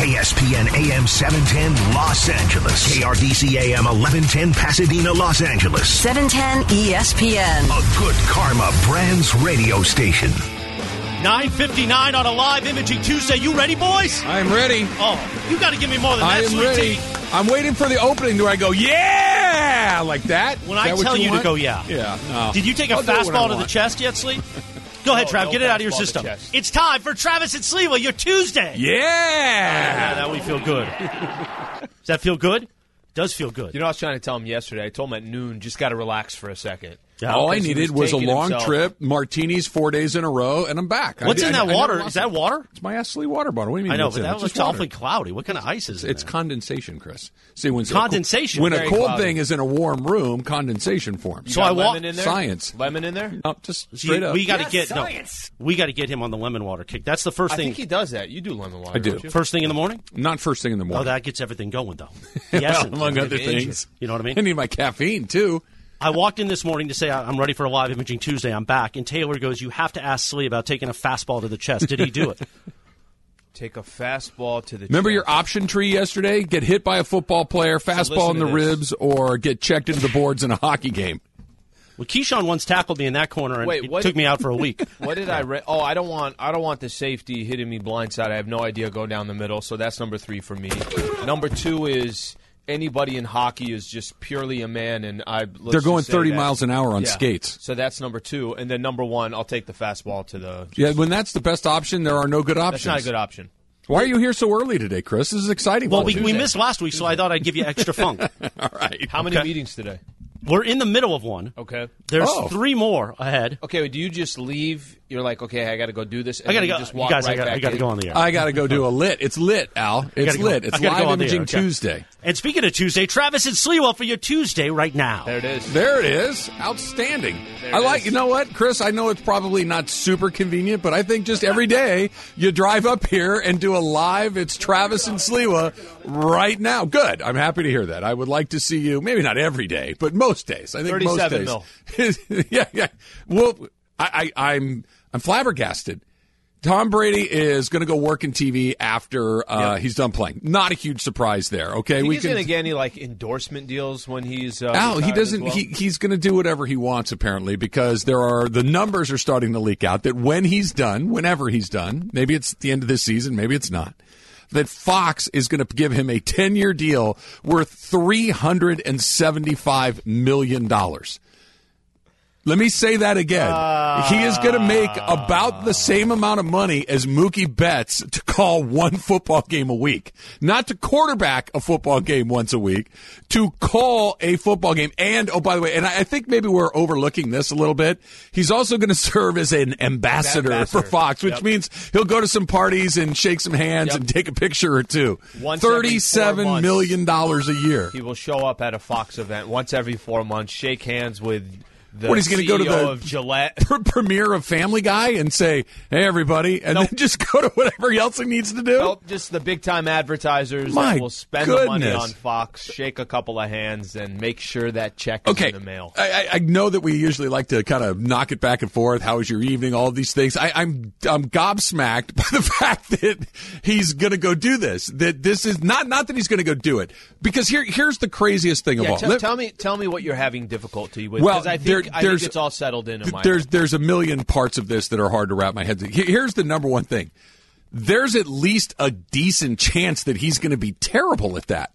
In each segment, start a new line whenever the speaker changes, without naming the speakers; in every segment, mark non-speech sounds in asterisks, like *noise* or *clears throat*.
KSPN AM 710 Los Angeles. KRDC AM 1110 Pasadena, Los Angeles.
710 ESPN.
A good karma brands radio station.
959 on a live imaging Tuesday. You ready, boys?
I am ready.
Oh, you got to give me more than
I
that,
am
sweet
ready.
tea.
I'm waiting for the opening. Do I go, yeah, like that?
When
Is
I
that
tell you, to go, yeah.
Yeah. No.
Did you take a
I'll do it when I
fastball to the chest yet, Slee? *laughs* Go ahead,
No,
Trav.
no
get it out of your system. It's time for Travis and Sliwa, your Tuesday.
Yeah.
Yeah, now we feel good. Does that feel good? Does feel good.
You know, I was trying to tell him yesterday. I told him at noon, just got to relax for a second.
Yeah.
All I needed
was
was a long
himself-
trip, martinis four days in a row, and I'm back.
What's
did-
in
I-
that
I
water?
lost
Is that water?
It's my Astley water bottle. What do you mean?
I know,
what's
but
it?
that
It's
looks
just water.
awfully cloudy. What kind of ice is it?
It's condensation, Chris. See, when
Condensation?
when a cold
cloudy.
thing is in a warm room, condensation forms.
So
Got
I walk-
lemon in there?
Science.
Lemon in there?
No, just
See,
straight up.
we got to get no, we got to get him on the lemon water kick. That's the first thing.
I
thing.
think he does that. You do lemon water.
I do.
first thing in the morning.
Not first thing in the
oh,
morning.
Oh, that gets everything going, though. *laughs* The essence.
among other things.
You know what I mean?
I need my caffeine too.
I walked in this morning to say "I- I'm ready for a live imaging Tuesday. I'm back, and Taylor goes, "You have to ask Slee about taking a fastball to the chest. Did he do it? *laughs*
Take a fastball to the. Chest.
Remember
chest.
your option tree yesterday? Get hit by a football player, fastball
listen
in the
this.
ribs, or get checked into the boards in a hockey game.
well, Keyshawn once tackled me in that corner and
Wait, what-
took me out for a week. *laughs*
What did I read? Oh, I don't want. I don't want the safety hitting me blindside. I have no idea. Go down the middle. So that's number three for me. Number two is anybody in hockey is just purely a man, and I. let's
They're going 30
that-
miles an hour on
Yeah.
skates.
So that's number two, and then number one, I'll take the fastball to the.
Yeah, when that's the best option, there are no good options.
That's not a good option.
Why are you here so early today, Chris? This is exciting.
Well, we, we missed last week, so I thought I'd give you extra funk. *laughs*
All right.
How many
Okay.
meetings today?
We're in the middle of one.
Okay.
There's
Oh.
three more ahead.
Okay. Do you just leave? You're like, okay, I got to go do this. And
I gotta go.
Just walk
guys,
right
I gotta,
back
I gotta go on the air.
I got to go do a lit. It's lit, Al. It's
gotta go-
lit.
I
It's
gotta
live
on the air,
imaging
okay.
Tuesday.
and speaking of Tuesday, Travis and Sliwa for your Tuesday right now.
There it is.
There it is. Outstanding.
There
I like,
is.
you know what, Chris? I know it's probably not super convenient, but I think just every day you drive up here and do a live. It's Travis and Sliwa right now. Good. I'm happy to hear that. I would like to see you, maybe not every day, but most days. I think most
37
days. *laughs* yeah, yeah. Well, I, I, I'm, I'm flabbergasted. Tom Brady is going to go work in TV after uh, he's done playing. Not a huge surprise there. Okay, we
he's going to get any like endorsement deals when he's. Uh,
Al, he doesn't.
well?
He, he's going to do whatever he wants, apparently, because there are the numbers are starting to leak out that when he's done, whenever he's done, maybe it's the end of this season, maybe it's not. That Fox is going to give him a ten-year deal worth three hundred and seventy-five million dollars. Let me say that again. he is going to make ah. about the same amount of money as Mookie Betts to call one football game a week. Not to quarterback a football game once a week, to call a football game. And, oh, by the way, and I I think maybe we're overlooking this a little bit. He's also going to serve as an ambassador,
Ambassador.
for Fox, which
Yep.
means he'll go to some parties and shake some hands
Yep.
and take a picture or two.
Once every four
Thirty-seven
months.
million dollars a year.
He will show up at a Fox event once every four months, shake hands with
What, he's gonna go to the-
of Gillette. *laughs*
pre- premiere of Family Guy and say, "Hey, everybody," and
Nope.
then just go to whatever else he needs to do.
Nope, just the big time advertisers
My
that will spend the money on Fox, shake a couple of hands, and make sure that check is
Okay,
in the mail.
I, I- know that we usually like to kind of knock it back and forth. How was your evening? All these things. I, I'm I'm gobsmacked *laughs* by the fact that he's going to go do this. That this is not not that he's going to go do it because here here's the craziest thing of all.
tell,
Let-
tell me, tell me what you're having difficulty with.
Well,
I think
there-
I think it's all settled in. in my
there's
mind.
there's a million parts of this that are hard to wrap my head. Here's the number one thing: there's at least a decent chance that he's going to be terrible at that.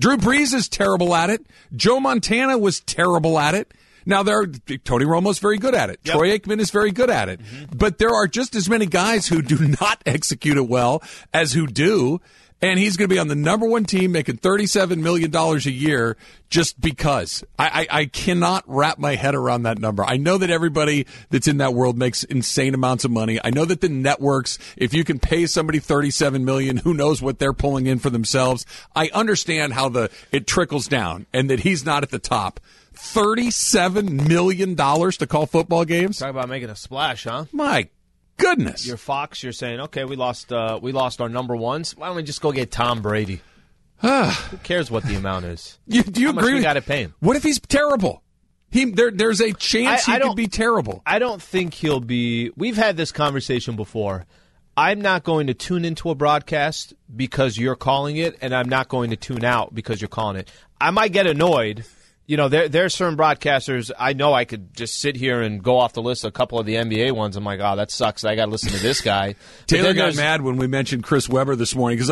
Drew Brees is terrible at it. Joe Montana was terrible at it. Now there, are, Tony Romo's very good at it. Troy Aikman is very good at it. Mm-hmm. But there are just as many guys who do *laughs* not execute it well as who do. And he's going to be on the number one team making $37 million a year just because. I, I, I cannot wrap my head around that number. I know that everybody that's in that world makes insane amounts of money. I know that the networks, if you can pay somebody 37 million, who knows what they're pulling in for themselves. I understand how the, it trickles down and that he's not at the top. $37 million to call football games?
Talk about making a splash, huh?
My goodness.
You're Fox. You're saying, okay, we lost, uh, we lost our number ones. Why don't we just go get Tom Brady? *sighs* Who cares what the amount is?
You, do you
How much
agree?
we gotta pay him?
What if he's terrible? He there, there's a chance
I- I
he could be terrible.
I don't think he'll be. We've had this conversation before. I'm not going to tune into a broadcast because you're calling it, and I'm not going to tune out because you're calling it. I might get annoyed. You know, there there are certain broadcasters I know I could just sit here and go off the list a couple of the NBA ones. I'm like, oh, that sucks. I got to listen to this guy. *laughs*
Taylor got mad when we mentioned Chris Webber this morning because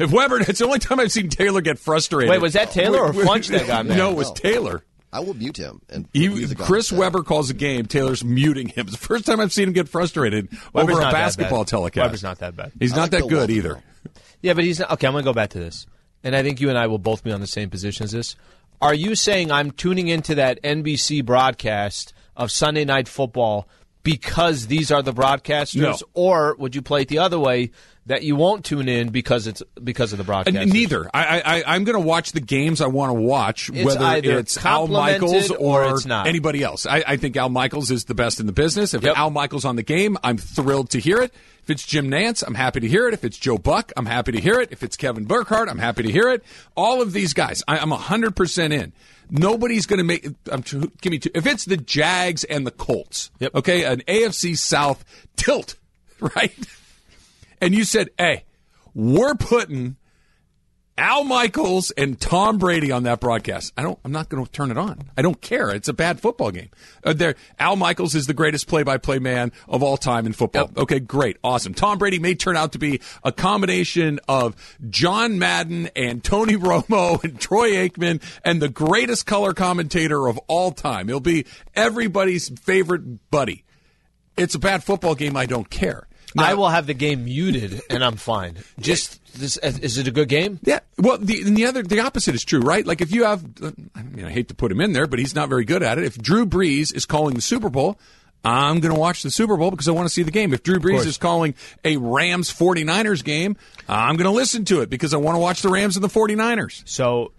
if Webber, it's the only time I've seen Taylor get frustrated.
Wait, was that Taylor or Funch that got mad? *laughs*
No, it was Taylor.
I will mute him. And
He, Chris
instead.
Webber calls a game. Taylor's muting him. It's the first time I've seen him get frustrated
Webber's
over a basketball telecast.
Webber's not that bad.
He's
I
not
like
that good either.
though.
Yeah, but he's not. Okay, I'm going to go back to this. And I think you and I will both be on the same position as this. Are you saying I'm tuning into that NBC broadcast of Sunday Night Football because these are the broadcasters?
No.
Or would you play it the other way that you won't tune in because it's because of the broadcast.
Neither. I, I, I'm going to watch the games I want to watch,
It's
whether it's Al Michaels
or
or,
it's not.
anybody else. I, I think Al Michaels is the best in the business. If
Yep.
Al Michaels on the game, I'm thrilled to hear it. If it's Jim Nantz, I'm happy to hear it. If it's Joe Buck, I'm happy to hear it. If it's Kevin Burkhardt, I'm happy to hear it. All of these guys, I, I'm 100% in. Nobody's going to make. I'm, tr- give me two. If it's the Jags and the Colts,
Yep.
okay, an AFC South tilt, *laughs* right? And you said, "Hey, we're putting Al Michaels and Tom Brady on that broadcast. I don't. I'm not going to turn it on. I don't care. It's a bad football game. Uh, there, Al Michaels is the greatest play-by-play man of all time in football. Okay, great, awesome. Tom Brady may turn out to be a combination of John Madden and Tony Romo *laughs* and Troy Aikman and the greatest color commentator of all time. He'll be everybody's favorite buddy. It's a bad football game. I don't care.
I will have the game muted and I'm fine. Just this, is it a good game?
Yeah. Well, the and the other the opposite is true, right? Like if you have, uh, I mean, I hate to put him in there, but he's not very good at it. If Drew Brees is calling the Super Bowl. I'm going to watch the Super Bowl because I want to see the game. If Drew Brees is calling a Rams 49ers game, I'm going to listen to it because I want to watch the Rams and the 49ers.
So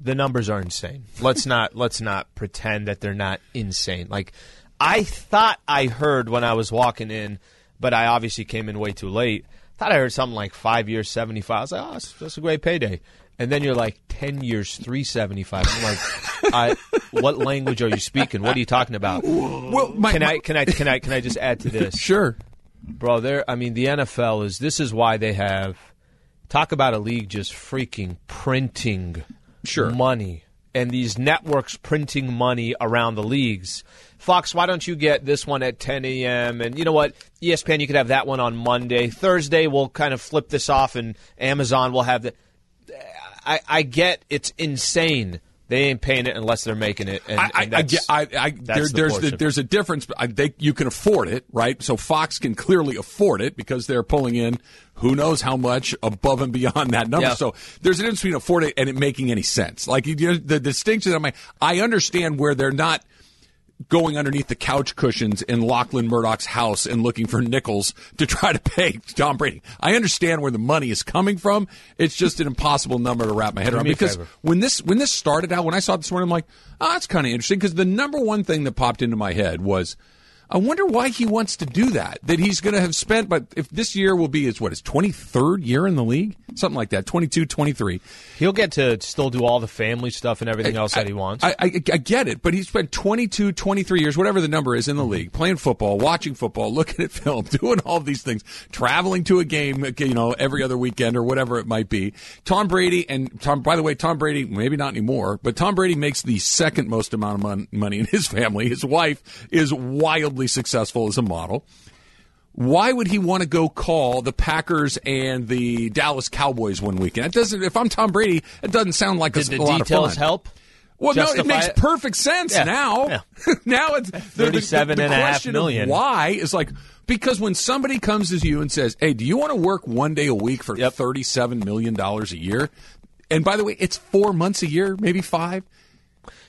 the numbers are insane. Let's not let's not pretend that they're not insane. Like I thought I heard when I was walking in, but I obviously came in way too late. Thought I heard something like five years, seventy five. I was like, oh, that's, that's a great payday. And then you're like ten years, three seventy five. I'm like, I, what language are you speaking? What are you talking about?
Well, my,
Can I can I can I can I just add to this? *laughs*
Sure.
bro. There, I mean, the NFL is. This is why they have. Talk about a league just freaking printing
Sure.
money, and these networks printing money around the leagues. Fox, why don't you get this one at 10 a.m. And you know what, ESPN, you could have that one on Monday. Thursday, we'll kind of flip this off, and Amazon will have the. I, I get it's insane. They ain't paying it unless they're making it. And,
I, I,
and that's-
I, I
that's
there,
the
there's the, there's a difference. but I, they, you can afford it, right? So Fox can clearly afford it because they're pulling in who knows how much above and beyond that number.
Yeah.
So there's a difference between afford it and it making any sense. Like you know, the distinction. I mean, I understand where they're not going underneath the couch cushions in Lachlan Murdoch's house and looking for nickels to try to pay Tom Brady. I understand where the money is coming from. It's just an impossible number to wrap my head around because when this when this started out, when I saw it this morning, I'm like, ah, oh, that's kind of interesting because the number one thing that popped into my head was. I wonder why he wants to do that. That he's going to have spent, but if this year will be his what his twenty third year in the league, something like that, 22, 23.
He'll get to still do all the family stuff and everything else that he wants.
I, I, I get it, but he spent 22, 23 years, whatever the number is, in the league, playing football, watching football, *laughs* looking at film, *laughs* doing all these things, traveling to a game, you know, every other weekend or whatever it might be. Tom Brady and Tom, by the way, Tom Brady, maybe not anymore, but Tom Brady makes the second most amount of mon- money in his *laughs* family. His wife is wildly successful as a model. Why would he want to go call the Packers and the Dallas Cowboys one weekend? It doesn't. If I'm Tom Brady, it doesn't sound like
Did
a,
the
a lot of
details
fun.
help?
Well, no, it makes
it?
perfect sense
Yeah,
now.
yeah. *laughs*
now it's the, the, the, the
and a half million.
Why is like because when somebody comes to you and says, "Hey, do you want to work one day a week for
Yep.
thirty-seven million dollars a year?" And by the way, it's four months a year, maybe five.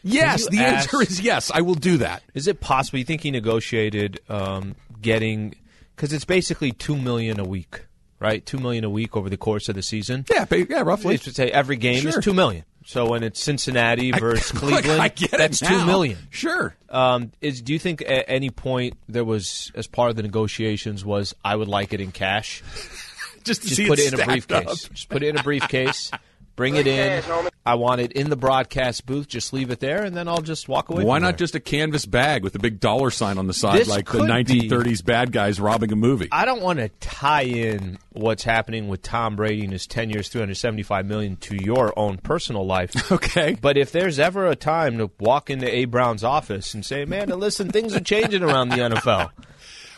Yes, the
ask-
answer is yes. I will do that.
Is it possible? You think he negotiated um, getting because it's basically two million a week, right? Two million a week over the course of the season.
Yeah, yeah, roughly.
Let's say every game
Sure.
is two million. So when it's Cincinnati versus *laughs*
Look,
Cleveland,
I get
that's two million.
Sure.
Um, is do you think at any point there was, as part of the negotiations, was I would like it in cash? *laughs*
Just to
Just
see
put
it
it in a briefcase.
up.
Just put it in a briefcase. *laughs* Bring it in. I want it in the broadcast booth. Just leave it there, and then I'll just walk away.
Why
from
not
there.
just a canvas bag with a big dollar sign on the side,
This
like the
could
1930s bad guys robbing a movie?
I don't want to tie in what's happening with Tom Brady and his ten years, three hundred seventy-five million to your own personal life. *laughs*
Okay.
But if there's ever a time to walk into A Brown's office and say, "Man, listen, things are changing around the NFL."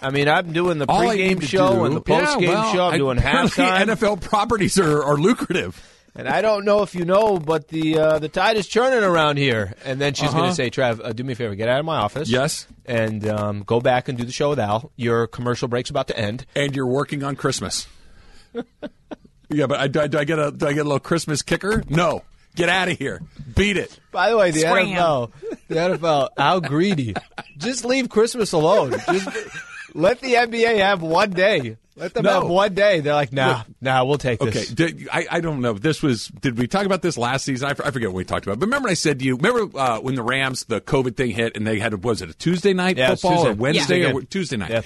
I mean, I'm doing the
All
pregame show
do-
and the
Yeah,
postgame
well,
show. I'm doing
apparently
halftime.
NFL properties are, are lucrative.
And I don't know if you know, but the uh, the tide is churning around here. And then she's going
Uh-huh.
to say, "Trav, uh, do me a favor, get out of my office."
Yes.
And um, go back and do the show with Al. Your commercial break's about to end.
And you're working on Christmas. *laughs* yeah, but I, do, I, do I get a do I get a little Christmas kicker? No. Get out of here. Beat it.
By the way, the
Scram.
NFL, the NFL, how greedy? Just leave Christmas alone. Just let the NBA have one day. Let them
No.
have one day. They're like, nah, nah, we'll take
Okay,
this.
did, I, I don't know. This was. Did we talk about this last season? I, I forget what we talked about. But remember, I said to you. Remember uh, when the Rams the COVID thing hit and they had was it a Tuesday night
Yeah,
football or Wednesday
Yeah.
or Tuesday night?
Yeah.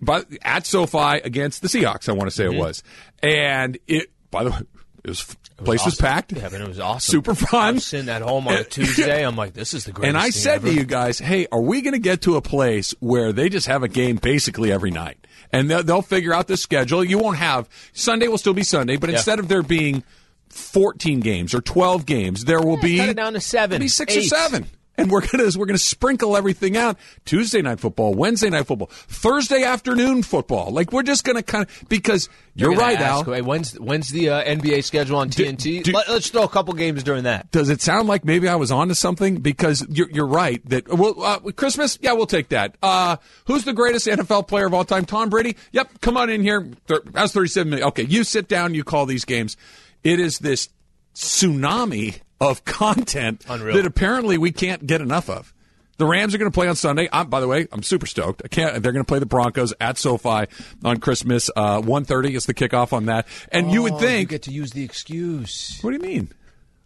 But at SoFi against the Seahawks, I want to say
Mm-hmm.
it was. And it. By the way, it was place was
Awesome.
packed.
Yeah, but it was awesome.
Super fun.
I'm sitting at home on a Tuesday. *laughs* I'm like, this is the greatest.
And I said
ever.
to you guys, hey, are we going to get to a place where they just have a game basically every night? And they'll, they'll figure out the schedule. You won't have Sunday will still be Sunday, but
Yeah.
instead of there being 14 games or 12 games, there will be
cut it down to seven,
Maybe six
eight.
or seven. And we're gonna we're gonna sprinkle everything out. Tuesday night football, Wednesday night football, Thursday afternoon football. Like we're just gonna kind of because you're, right,
ask,
Al.
Wait, when's when's the uh, NBA schedule on TNT?
do-
Let, us throw a couple games during that.
Does it sound like maybe I was onto something? Because you're, you're right that well, uh, Christmas, yeah, we'll take that. Uh, who's the greatest NFL player of all time? Tom Brady. Yep, come on in here. That's 37 million. Okay, you sit down. You call these games. It is this tsunami of content
Unreal.
that apparently we can't get enough of. The Rams are going to play on Sunday. I'm, by the way, I'm super stoked. I can't. They're going to play the Broncos at SoFi on Christmas. Uh, 1:30 is the kickoff on that. And you would
Oh,
think,
you get to use the excuse.
what do you mean?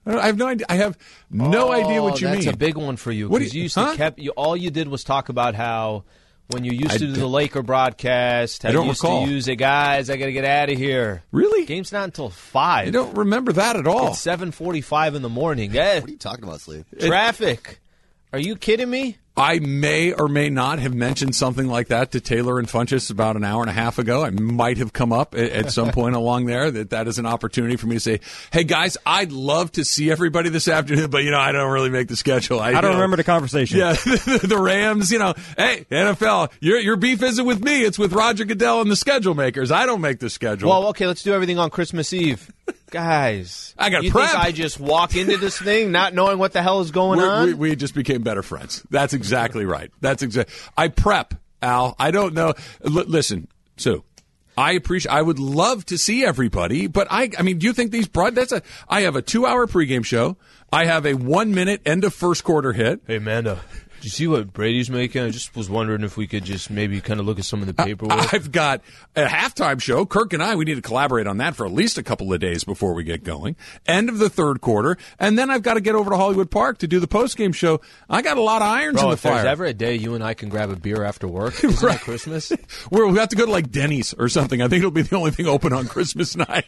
I, I have no idea. I have no idea what you
Oh, that's
mean.
a big one for you because
you-
you used
huh?
to kept you, all you did was talk about how when you used
I
to do
d-
the Laker broadcast, how
I don't
you used
recall.
to use it, guys. I got to get out of here.
Really?
Game's not until five.
I don't remember that at all.
It's seven forty-five in the morning. Eh,
What are you talking about, Slee?
traffic. Are you kidding me?
I may or may not have mentioned something like that to Taylor and Funchess about an hour and a half ago. I might have come up at, at some point along there that that is an opportunity for me to say, "Hey guys, I'd love to see everybody this afternoon, but you know I don't really make the schedule." I,
I don't
know,
remember the conversation.
Yeah, *laughs* the Rams. You know, hey NFL, your your beef isn't with me; it's with Roger Goodell and the schedule makers. I don't make the schedule.
Well, okay, let's do everything on Christmas Eve. Guys,
I gotta
you
prep.
think I just walk into this thing not knowing what the hell is going
We're-
on?
we, we just became better friends. That's exactly right. That's exactly. I prep, Al. I don't know. L- listen, Sue. I appreciate. I would love to see everybody, but I. I mean, do you think these broad? That's a. I have a two-hour pregame show. I have a one-minute end of first quarter hit.
Hey, Amanda, did you see what Brady's making? I just was wondering if we could just maybe kind of look at some of the paperwork. *laughs*
I've got a halftime show. Kirk and I, we need to collaborate on that for at least a couple of days before we get going. End of the third quarter, and then I've got to get over to Hollywood Park to do the postgame show. I got a lot of irons
Bro,
in the
if there's
fire.
ever a day you and I can grab a beer after work, *laughs* isn't
Right.
Christmas? *laughs*
We're, we have to go to like Denny's or something. I think it'll be the only thing open on Christmas night.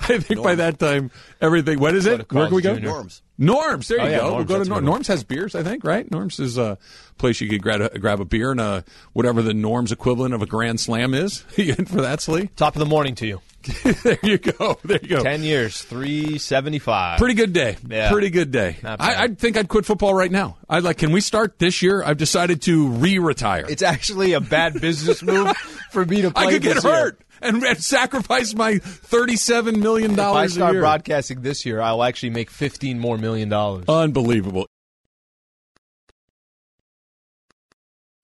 I think by that time everything. What is it? Where can we go?
Carl's Jr.
Norms.
Norms. There
Oh,
you
yeah,
go. we'll go to Norms. Norms has beers, I think. Right? Norms is a place you could grab a, grab a beer and a whatever the Norms equivalent of a Grand Slam is. *laughs* you in for that, Slee?
Top of the morning to you. *laughs*
there you go. There you go.
Ten years, three seventy five.
Pretty good day.
Yeah.
Pretty good day. I, I think I'd quit football right now. I like. Can we start this year? I've decided to re-retire.
It's actually a bad business move *laughs* for me to play.
I could get
year.
hurt and, and sacrifice my thirty-seven million dollars.
If I
dollars a
start
year.
broadcasting this year, I'll actually make fifteen more million dollars.
Unbelievable.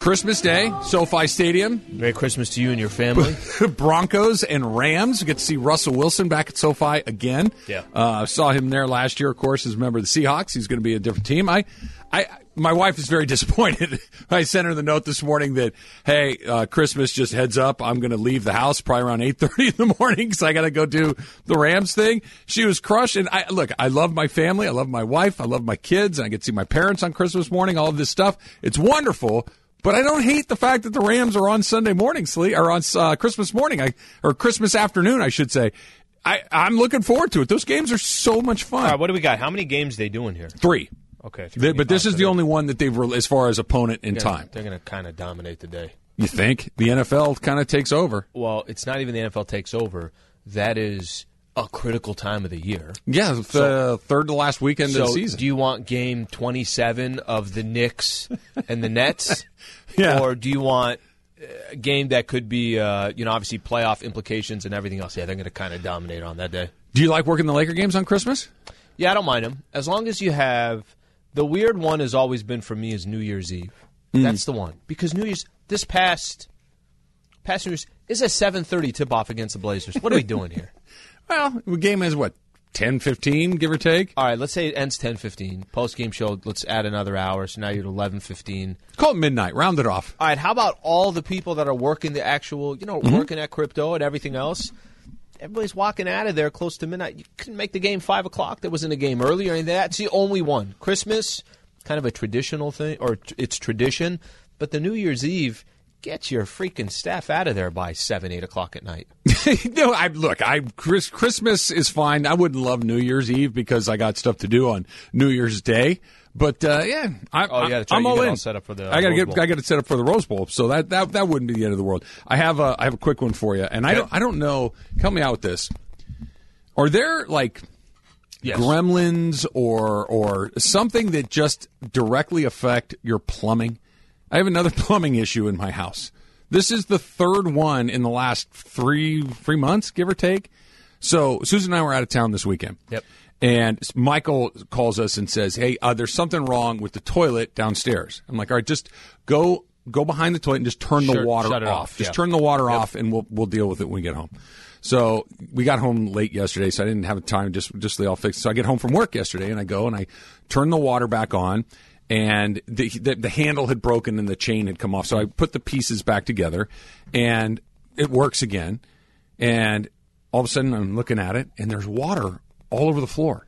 Christmas Day, SoFi Stadium,
Merry Christmas to you and your family. *laughs*
Broncos and Rams. We get to see Russell Wilson back at SoFi again.
Yeah.
uh, saw him there last year, of course, as a member of the Seahawks. He's going to be a different team. I, I, my wife is very *laughs* disappointed. I sent her the note this morning that, hey, uh, Christmas just heads up. I'm going to leave the house probably around eight thirty in the morning because I got to go do the Rams thing. She was crushed. And I look, I love my family. I love my wife. I love my kids. And I get to see my parents on Christmas morning. All of this stuff. It's wonderful. But I don't hate the fact that the Rams are on Sunday morning, Slee, or on uh, Christmas morning, I, or Christmas afternoon, I should say. I, I'm looking forward to it. Those games are so much fun.
All right, what do we got? How many games they doing here?
Three.
Okay,
They- but this is the only one that they've, re- as far as opponent in time.
They're going to kind of dominate the day.
You think the NFL kind of takes over?
Well, it's not even the NFL takes over. That is a critical time of the year.
Yeah, the
So-
third to last weekend
so,
of the season.
do you want game 27 of the Knicks and the Nets? *laughs*
Yeah.
Or do you want a game that could be, uh, you know, obviously playoff implications and everything else? Yeah, they're going to kind of dominate on that day.
do you like working the Laker games on Christmas?
Yeah, I don't mind them. As long as you have. The weird one has always been for me is New Year's Eve.
Hmm.
That's the one. Because New Year's, this past. Past New Year's is a 7:30 tip off against the Blazers. What are we doing here?
Well, the game is what 10, 15, give or take.
All right, let's say it ends 10:15. Post game show, let's add another hour. So now you're at 11:15.
Call it midnight. Round it off.
All right, how about all the people that are working the actual, you know, mm-hmm. working at crypto and everything else? Everybody's walking out of there close to midnight. You couldn't make the game five o'clock. That was in a game earlier. anything. That's the only one. Christmas, kind of a traditional thing, or it's tradition. But the New Year's Eve, get your freaking staff out of there by seven, eight o'clock at night. *laughs*
no, I look. I Chris, Christmas is fine. I wouldn't love New Year's Eve because I got stuff to do on New Year's Day. But uh, yeah, I,
Oh, yeah, right.
I'm all in.
all set up for the,
I got to get. I got it set up for the Rose Bowl. So that that that wouldn't be the end of the world. I have a I have a quick one for you, and I don't I don't know. Help me out with this. Are there like
Yes.
gremlins or or something that just directly affect your plumbing. I have another *laughs* plumbing issue in my house. This is the third one in the last three three months, give or take. So Susan and I were out of town this weekend.
Yep.
And Michael calls us and says, "Hey, uh, there's something wrong with the toilet downstairs." I'm like, "All right, just go go behind the toilet and just turn the
Sure,
water off.
off,
Just
yeah.
turn the water off, and we'll we'll deal with it when we get home." So we got home late yesterday, so I didn't have time just just to all fix. So I get home from work yesterday, and I go and I turn the water back on, and the, the the handle had broken and the chain had come off. So I put the pieces back together, and it works again. And all of a sudden, I'm looking at it, and there's water all over the floor.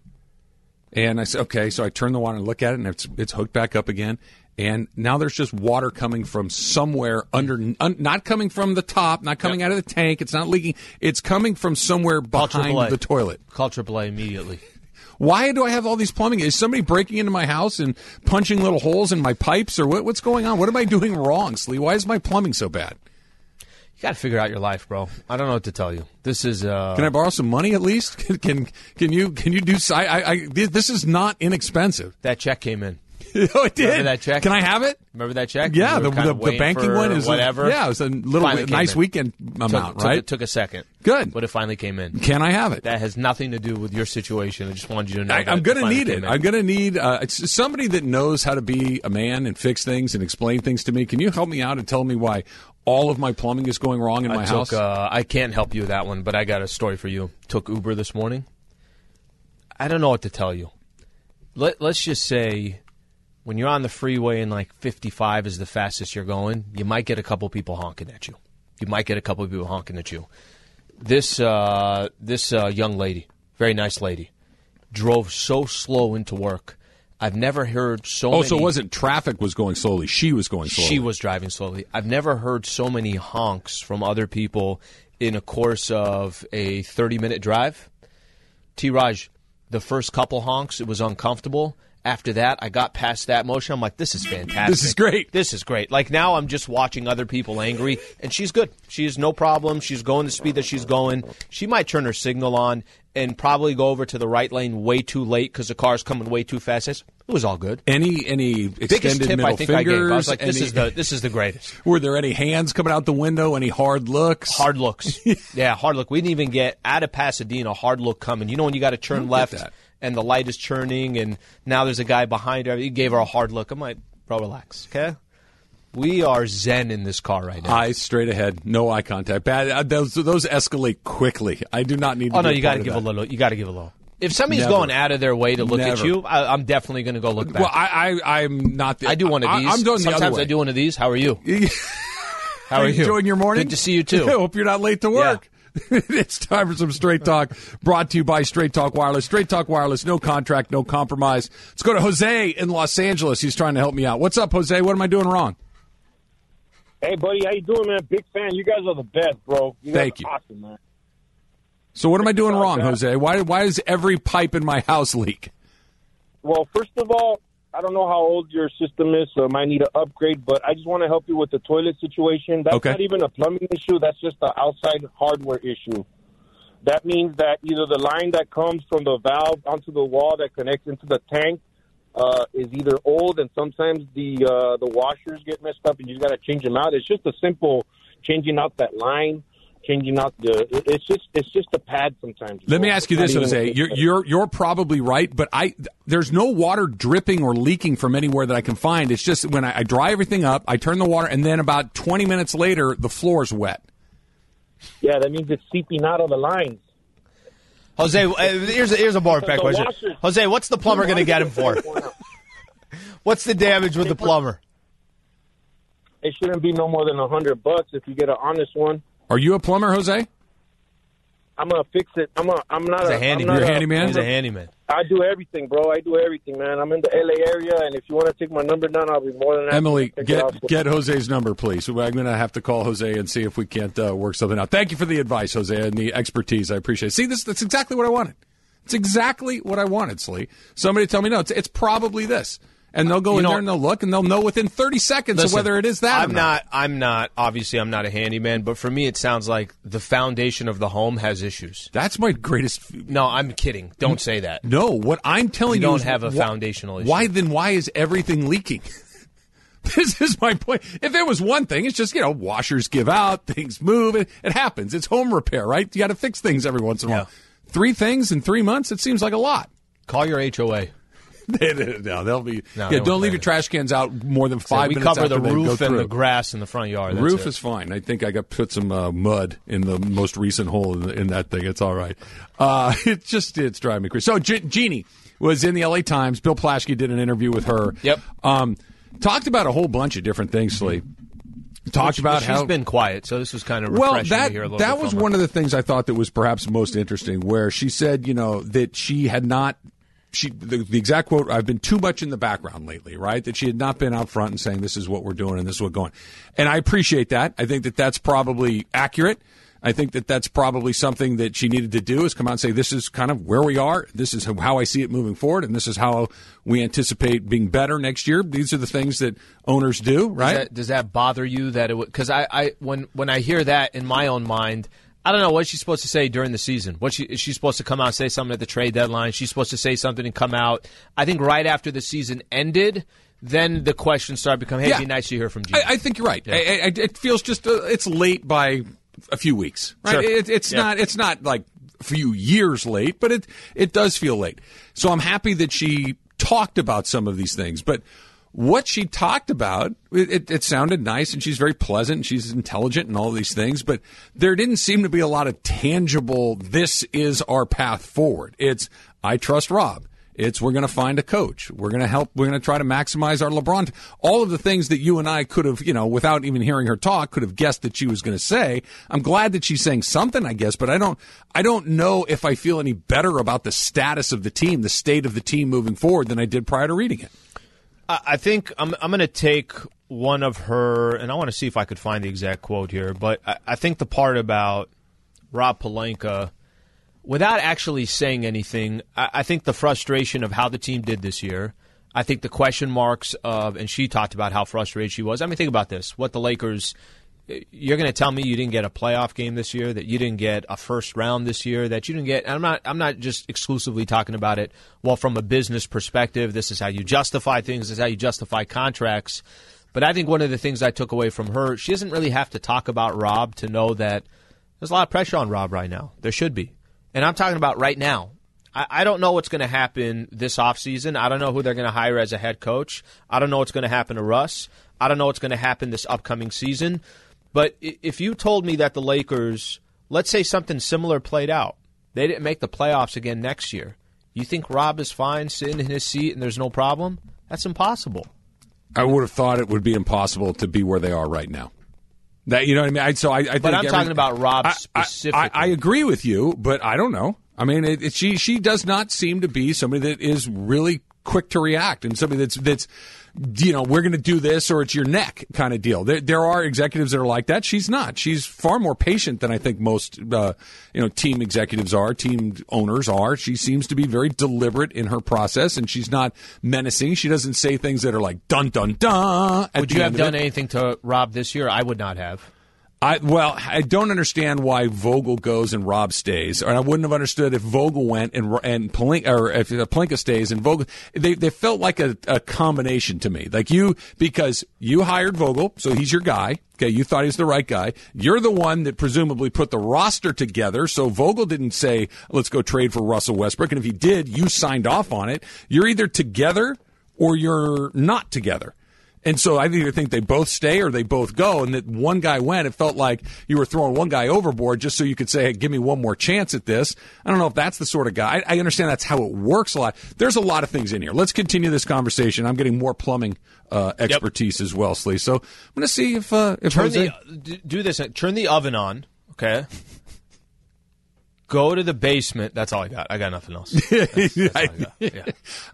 And I said, okay. So I turn the water and look at it, and it's it's hooked back up again. And now there's just water coming from somewhere under, un, not coming from the top, not coming out of the tank. It's not leaking. It's coming from somewhere
Call
behind
AAA.
the toilet.
Call AAA immediately.
Why do I have all these plumbing? Is somebody breaking into my house and punching little holes in my pipes, or what, what's going on? What am I doing wrong, Slee? Why is my plumbing so bad?
You got to figure out your life, bro. I don't know what to tell you. This is uh,
Can I borrow some money at least? *laughs* Can can, can you can you do? si- I, I, this is not inexpensive.
that check came in. *laughs*
oh, it did.
Remember that check?
Can I have it?
Remember that check?
Yeah, the, the, the banking one is
whatever.
yeah, it was a little
came
nice
in.
weekend amount,
took, took
right?
a, took a second.
Good.
but it finally came in.
Can I have it?
That has nothing to do with your situation. I just wanted you to know.
I,
that
I'm going to need it. I'm going to need uh, somebody that knows how to be a man and fix things and explain things to me. Can you help me out and tell me why all of my plumbing is going wrong in my
I
house?
Uh, I can't help you with that one, but I got a story for you. Took Uber this morning. I don't know what to tell you. Let Let's just say, when you're on the freeway and like 55 is the fastest you're going, you might get a couple people honking at you. You might get a couple people honking at you. This uh, this uh, young lady, very nice lady, drove so slow into work. I've never heard so.
oh,
many,
so it wasn't traffic was going slowly. She was going slowly.
she was driving slowly. I've never heard so many honks from other people in a course of a 30 minute drive. T. Raj, the first couple honks, it was uncomfortable. After that, I got past that motion. I'm like, this is fantastic.
This is great.
This is great. Like now, I'm just watching other people angry, and she's good. She's no problem. She's going the speed that she's going. She might turn her signal on and probably go over to the right lane way too late because the car's coming way too fast. It was all good.
Any any
Biggest
extended
tip
middle
I think
fingers?
I gave. I was like, this
any-
is the this is the greatest. *laughs*
Were there any hands coming out the window? Any hard looks?
Hard looks. *laughs* yeah, hard look. We didn't even get out of Pasadena. Hard look coming. You know when you got to turn left. And the light is churning, and now there's a guy behind her. He gave her a hard look. I'm like, bro, relax, okay? We are zen in this car right now.
Eyes straight ahead, no eye contact. Bad. Uh, those those escalate quickly. I do not need. to
oh no, you got to give
that.
a little. You got to give a little. If somebody's
Never.
going out of their way to look at you, I, I'm definitely going to go look back.
Well, I, I I'm not. The,
I do one of these.
I'm doing the
Sometimes. I do one of these. How are you? *laughs* How are you?
Enjoying your morning?
Good to see you too. *laughs*
Hope you're not late to work. *laughs* it's time for some Straight Talk, brought to you by Straight Talk Wireless. Straight Talk Wireless, no contract, no compromise. Let's go to Jose in Los Angeles. He's trying to help me out. What's up, Jose? What am I doing wrong?
Hey, buddy, how you doing, man? Big fan. You guys are the best, bro. You guys
Thank
are
you.
Awesome, man.
So what am I doing wrong, Jose? Why why does every pipe in my house leak?
Well, first of all, I don't know how old your system is, so I might need an upgrade. But I just want to help you with the toilet situation. That's
Okay.
not even a plumbing issue. That's just an outside hardware issue. That means that either the line that comes from the valve onto the wall that connects into the tank uh, is either old, and sometimes the uh, the washers get messed up, and you got to change them out. It's just a simple changing out that line, changing out the. it- It's just it's just a pad sometimes.
Let me ask you this, Jose. You're you're you're probably right, but I there's no water dripping or leaking from anywhere that I can find. It's just when I, I dry everything up, I turn the water, and then about 20 minutes later, the floor's wet.
Yeah, that means it's seeping out of the lines.
Jose, uh, here's a, here's a more fair question.
washers-
Jose, what's the plumber going to get him for? What's the damage with the plumber?
It shouldn't be no more than a hundred bucks if you get an honest one.
Are you a plumber, Jose?
I'm gonna fix it. I'm a. I'm not
He's
a,
a handyman.
I'm
You're a handyman?
He's a handyman.
I do everything, bro. I do everything, man. I'm in the LA area, and if you want to take my number down, I'll be more than happy.
Emily,
to take
get get Jose's number, please. I'm going to have to call Jose and see if we can't uh, work something out. Thank you for the advice, Jose, and the expertise. I appreciate it. See, this that's exactly what I wanted. It's exactly what I wanted, Slee. Somebody tell me no. It's it's probably this, and they'll go
You
in
know-
there and they'll look and they'll know within 30 seconds of whether it is that.
I'm not. I'm not. Obviously, I'm not a handyman, but for me, it sounds like the foundation of the home has issues.
That's my greatest.
No, I'm kidding. Don't say that.
No, what I'm telling
You
you,
don't have a
wh-
foundational issue.
Why then? Why is everything leaking? *laughs* this is my point. If it was one thing, it's just you know washers give out, things move. It, it happens. It's home repair, right? You got to fix things every once in a while. Three things in three months. It seems like a lot.
Call your HOA. *laughs*
no, they'll be.
No,
yeah,
they
don't leave your trash cans out more than
So
five
we
minutes
cover
after
the roof and
through.
the grass in the front yard. That's
roof
it.
is fine. I think I got put some uh, mud in the most recent hole in, in that thing. It's all right. Uh, *laughs* it just it's driving me crazy. So Je- Jeanie was in the L.A. Times. Bill Plaschke did an interview with her.
Yep.
Um, talked about a whole bunch of different things. Slee talked
Well,
about
she's
how
been quiet, so this was kind of
well, that
to hear a little
that
bit
was one of the things I thought that was perhaps most interesting, where she said, you know, that she had not. She the, the exact quote: "I've been too much in the background lately." Right? That she had not been out front and saying, "This is what we're doing and this is what's going." And I appreciate that. I think that that's probably accurate. I think that that's probably something that she needed to do is come out and say, "This is kind of where we are. This is how I see it moving forward, and this is how we anticipate being better next year." These are the things that owners do, right?
Does that, does that bother you that it would? Because I, I, when when I hear that in my own mind, I don't know what she's supposed to say during the season. What she is she supposed to come out and say something at the trade deadline? She's supposed to say something and come out. I think right after the season ended, then the questions started becoming, "Hey,
Yeah.
it'd be nice to hear from Gene."
I, I think you're right. I, I, it feels just uh, it's late by a few weeks. Right?
Sure.
It, it's
Yeah.
not. It's not like a few years late, but it it does feel late. So I'm happy that she talked about some of these things, but. What she talked about, it, it, sounded nice, and she's very pleasant, and she's intelligent, and all these things. But there didn't seem to be a lot of tangible. This is our path forward. It's I trust Rob. It's we're going to find a coach. We're going to help. We're going to try to maximize our LeBron. All of the things that you and I could have, you know, without even hearing her talk, could have guessed that she was going to say. I'm glad that she's saying something, I guess, but I don't. I don't know if I feel any better about the status of the team, the state of the team moving forward, than I did prior to reading it.
I think I'm, I'm going to take one of her, and I want to see if I could find the exact quote here, but I, I think the part about Rob Pelinka, without actually saying anything, I, I think the frustration of how the team did this year, I think the question marks of, and she talked about how frustrated she was. I mean, think about this: what the Lakers. You're going to tell me you didn't get a playoff game this year, that you didn't get a first round this year, that you didn't get. I'm not. I'm not just exclusively talking about it. Well, from a business perspective, this is how you justify things. This is how you justify contracts. But I think one of the things I took away from her, she doesn't really have to talk about Rob to know that there's a lot of pressure on Rob right now. There should be. And I'm talking about right now. I, I don't know what's going to happen this offseason. I don't know who they're going to hire as a head coach. I don't know what's going to happen to Russ. I don't know what's going to happen this upcoming season. But if you told me that the Lakers, let's say something similar played out, they didn't make the playoffs again next year, you think Rob is fine sitting in his seat and there's no problem? That's impossible.
I would have thought it would be impossible to be where they are right now. That you know what I mean. I, so I, I think
But I'm
every-
talking about Rob
I- I-
specifically.
I, I agree with you, but I don't know. I mean, it, it, she she does not seem to be somebody that is really quick to react and somebody that's that's you know we're going to do this or it's your neck kind of deal. There, there are executives that are like that. She's not. She's far more patient than I think most uh, you know team executives are, team owners are. She seems to be very deliberate in her process, and she's not menacing. She doesn't say things that are like dun dun dun.
Would you have done
it.
anything to Rob this year? I would not have.
I well, I don't understand why Vogel goes and Rob stays, and I wouldn't have understood if Vogel went and and Pelinka, or if Pelinka stays and Vogel. They they felt like a, a combination to me, like you because you hired Vogel, so he's your guy. Okay, you thought he's the right guy. You're the one that presumably put the roster together. So Vogel didn't say, "Let's go trade for Russell Westbrook," and if he did, you signed off on it. You're either together or you're not together. And so I either think they both stay or they both go. And that one guy went, it felt like you were throwing one guy overboard just so you could say, hey, give me one more chance at this. I don't know if that's the sort of guy. I, I understand that's how it works a lot. There's a lot of things in here. Let's continue this conversation. I'm getting more plumbing uh, expertise as well, Slee. So I'm going to see if, uh, if
Turn
Jose.
the do this. Turn the oven on. Okay. Go to the basement. That's all I got. I got nothing else. *laughs* That's, that's I. Yeah.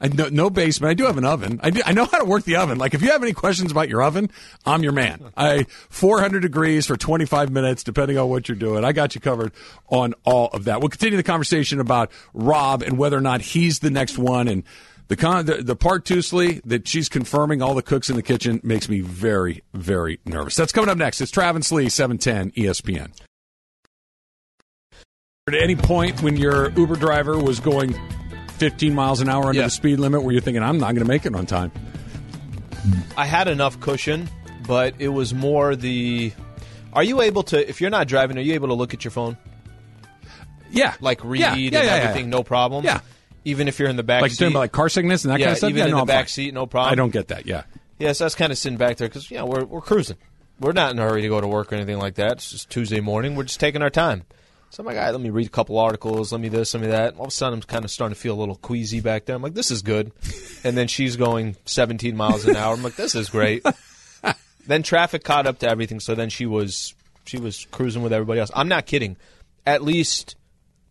I no, no basement. I do have an oven. I do, I know how to work the oven. Like if you have any questions about your oven, I'm your man. I 400 degrees for 25 minutes, depending on what you're doing. I got you covered on all of that. We'll continue the conversation about Rob and whether or not he's the next one. And the con, the, the part two, Slee, that she's confirming all the cooks in the kitchen makes me very, very nervous. That's coming up next. It's Travis Lee, 710 ESPN. At any point when your Uber driver was going 15 miles an hour under
Yeah.
the speed limit, where you're thinking, I'm not going to make it on time.
I had enough cushion, but it was more the. Are you able to, if you're not driving, are you able to look at your phone?
Yeah,
Like read
Yeah,
and
yeah, yeah.
everything, no problem?
Yeah.
Even if you're in the back
Like you're
seat?
about like car sickness and that kind of stuff.
even in
no,
the
I'm
back
fine.
seat, no problem.
I don't get that. Yeah,
Yeah, so that's kind of sitting back there because, you know, we're, we're cruising. We're not in a hurry to go to work or anything like that. It's just Tuesday morning. We're just taking our time. So I'm like, all right, let me read a couple articles. Let me this, let me that. All of a sudden, I'm kind of starting to feel a little queasy back there. I'm like, this is good. *laughs* And then she's going 17 miles an hour. I'm like, this is great. *laughs* then traffic caught up to everything. So then she was she was cruising with everybody else. I'm not kidding. At least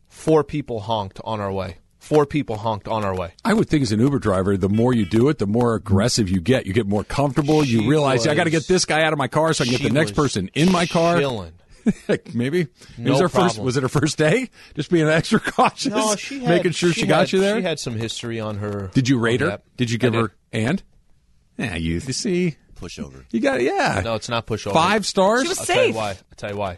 four people honked on our way. Four people honked on our way.
I would think as an Uber driver, the more you do it, the more aggressive you get. You get more comfortable.
She
you realize I got to get this guy out of my car so I can get the next
was
person in my car.
Chilling. *laughs*
Heck, Maybe.
No
was, her first, was it her first day? Just being *laughs* extra cautious,
No, she had,
making sure she, got
had-
you there.
She had some history on her.
did you rate her?
that.
Did you
I
give her and? Yeah, you, you see,
Pushover.
you got it. Yeah,
No, it's not pushover.
five stars.
She was
I'll tell you why. I'll tell you why.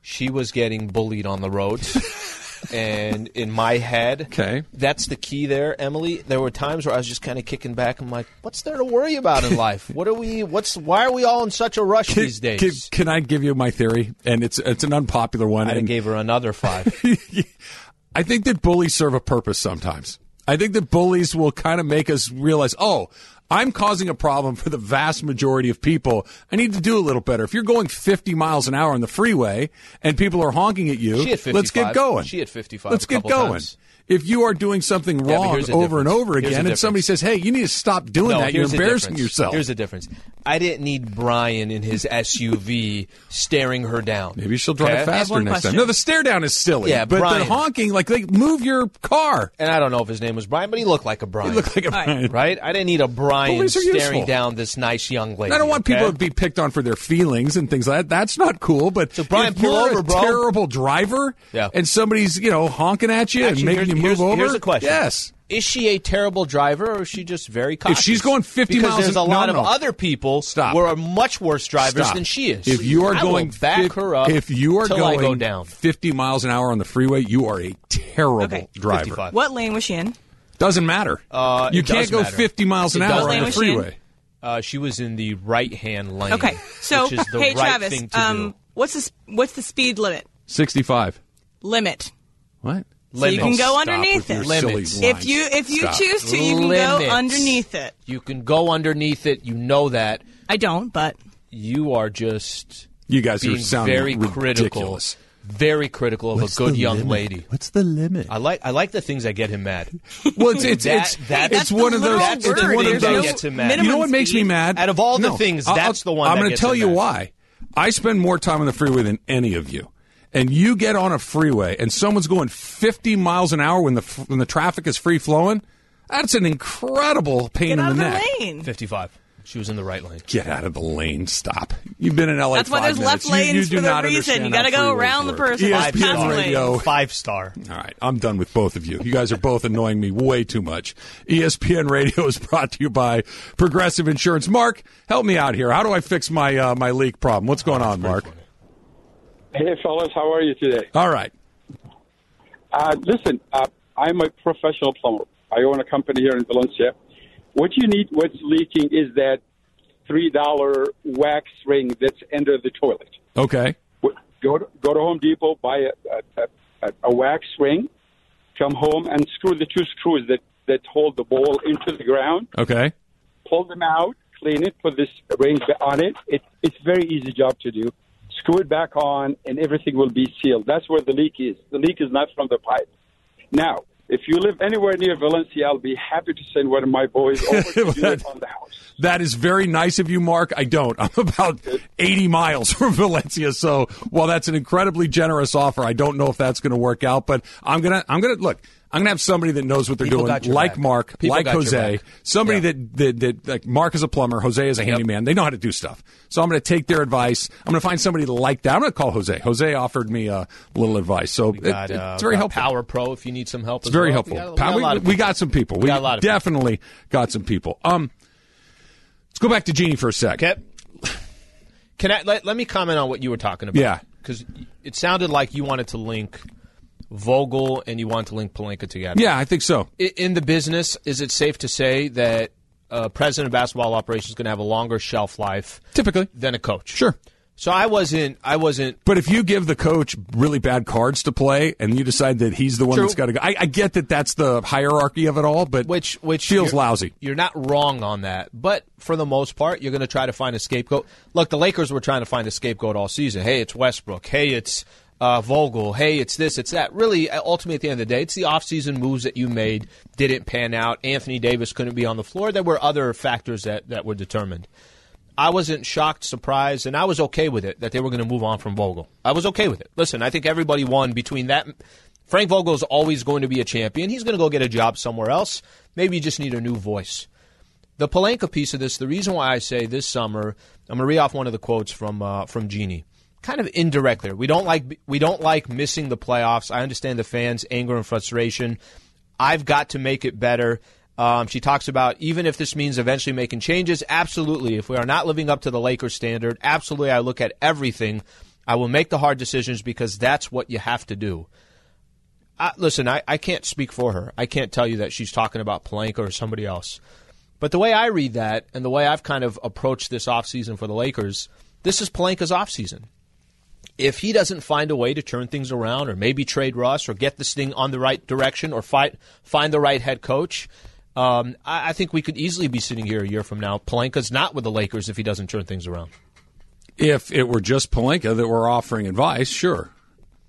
She was getting bullied on the roads. *laughs* and in my head,
Okay.
that's the key there, Emily. There were times where I was just kind of kicking back. I'm like, what's there to worry about in life? What are we? What's why are we all in such a rush
Can,
these days?
can, can I give you my theory? And it's it's an unpopular one.
I gave her another five. *laughs*
I think that bullies serve a purpose sometimes. I think that bullies will kind of make us realize, oh, I'm causing a problem for the vast majority of people. I need to do a little better. If you're going 50 miles an hour on the freeway and people are honking at you, let's get going.
She hit 55
Let's get going.
times.
If you are doing something wrong
here's the
over and over again, and somebody says, "Hey, you need to stop doing
no,
that. You're embarrassing
difference.
yourself."
Here's the difference. I didn't need Brian in his SUV staring her down.
Maybe she'll drive
Okay?
faster
one
next time. No, the stare down is silly.
Yeah,
but
Brian.
the honking, like, like move your car.
And I don't know if his name was Brian, but he looked like a Brian.
You look like a
right.
right? I didn't need a Brian staring
useful.
down this nice young lady.
I don't want
okay?
people to be picked on for their feelings and things like that. That's not cool. But
So, Brian,
if
pull
you're
over,
a
bro.
terrible driver,
Yeah.
and somebody's you know honking at you
Actually,
and making you move
here's,
over,
Here's the question.
Yes,
Is she a terrible driver, or is she just very cautious?
If she's going 50
because
miles
there's a
no,
lot
no.
of other people
Stop.
who are much worse drivers
Stop.
than she is.
If you are
I will
going
back
fif-
her up,
if you are going
go down.
50 miles an hour on the freeway, you are a terrible
Okay.
driver.
55.
What lane was she in?
Doesn't matter.
Uh,
you can't go
matter.
50 miles an
It
hour on the
What she
freeway.
Uh, she was in the right hand lane.
Okay, so
which is the
hey
right
Travis,
thing to
um,
do.
what's the what's the speed limit?
65.
Limit.
What?
So you can go underneath it.
Limits.
If you if you
Stop.
choose to, you can
Limits.
go underneath it.
You can go underneath it. You know that.
I don't, but
You are just
You guys are sounding
very critical, very critical of a good young lady.
What's the limit?
I like I like the things that get him mad. *laughs*
Well, it's it's
That-
it's,
that-
it's
that's
one of those.
That's
it's one of those.
gets him mad.
You know what makes me mad?
Out of all the things,
I'll-
that's the one
I'm gonna tell you
mad.
why. I spend more time on the freeway than any of you. And you get on a freeway and someone's going 50 miles an hour when the when the traffic is free flowing. That's an incredible pain
Get
in
out
the
of
neck.
the lane.
55. She was in the right lane.
Get out of the lane. Stop. You've been in LA.
That's why
five
there's left
minutes. You- you
lanes for the reason. You gotta go
freeways
around the person.
Five
ESPN
star.
Radio.
Five star.
All right, I'm done with both of you. You guys are both annoying me way too much. ESPN Radio is brought to you by Progressive Insurance. Mark, help me out here. How do I fix my uh, my leak problem? What's going on, Mark?
Hey, fellas, how are you today?
All right.
Uh, listen, uh, I'm a professional plumber. I own a company here in Valencia. What you need, what's leaking, is that three dollar wax ring that's under the toilet.
Okay.
Go to, go to Home Depot, buy a, a, a, a wax ring, come home and screw the two screws that that hold the bowl into the ground.
Okay.
Pull them out, clean it, put this ring on it. it it's a very easy job to do. Screw it back on, and everything will be sealed. That's where the leak is. The leak is not from the pipe. Now, if you live anywhere near Valencia, I'll be happy to send one of my boys over to *laughs* do it on the house.
That is very nice of you, Mark. I don't. I'm about 80 miles from Valencia, so while that's an incredibly generous offer, I don't know if that's going to work out. But I'm gonna, I'm gonna look. I'm gonna have somebody that knows what they're
People
doing, like
back.
Mark,
People
like Jose. Somebody
Yeah.
that, that that like Mark is a plumber, Jose is a handyman. They know how to do stuff. So I'm gonna take their advice. I'm gonna find somebody like that. I'm gonna call Jose. Jose offered me a little advice, so it-
Got, uh,
it's very helpful.
Power Pro if you need some help.
It's very
well.
helpful.
We got, we got
we, got some people.
We got a lot of people.
definitely got some people. Um, let's go back to Jeanie for a sec.
Okay. Can I let, let me comment on what you were talking about?
Yeah.
because it sounded like you wanted to link Vogel and you want to link Pelinka together.
Yeah, I think so.
In the business, is it safe to say that a president of basketball operations is going to have a longer shelf life
Typically,
than a coach?
sure.
So I wasn't. I wasn't.
But if you give the coach really bad cards to play, and you decide that he's the one
True.
that's got to go, I, I get that that's the hierarchy of it all, but
Which which
feels
you're-
lousy.
You're not wrong on that, but for the most part, you're going to try to find a scapegoat. Look, the Lakers were trying to find a scapegoat all season. Hey, it's Westbrook. Hey, it's uh, Vogel. Hey, it's this, it's that. Really, uh, ultimately, at the end of the day, it's the offseason moves that you made didn't pan out. Anthony Davis couldn't be on the floor. There were other factors that, that were determined. I wasn't shocked, surprised, and I was okay with it that they were going to move on from Vogel. I was okay with it. Listen, I think everybody won between that. Frank Vogel is always going to be a champion. He's going to go get a job somewhere else. Maybe you just need a new voice. The Pelinka piece of this, the reason why I say this summer, I'm going to read off one of the quotes from uh, from Jeanie. Kind of indirect there. We don't like we don't like missing the playoffs. I understand the fans' anger and frustration. I've got to make it better. Um, she talks about even if this means eventually making changes, absolutely. If we are not living up to the Lakers standard, absolutely, I look at everything. I will make the hard decisions because that's what you have to do. I, listen, I, I can't speak for her. I can't tell you that she's talking about Pelinka or somebody else. But the way I read that and the way I've kind of approached this offseason for the Lakers, this is Pelinka's offseason. If he doesn't find a way to turn things around or maybe trade Russ or get this thing on the right direction or fight, find the right head coach, um, I, I think we could easily be sitting here a year from now. Pelinka's not with the Lakers if he doesn't turn things around.
if it were just Pelinka that were offering advice, sure.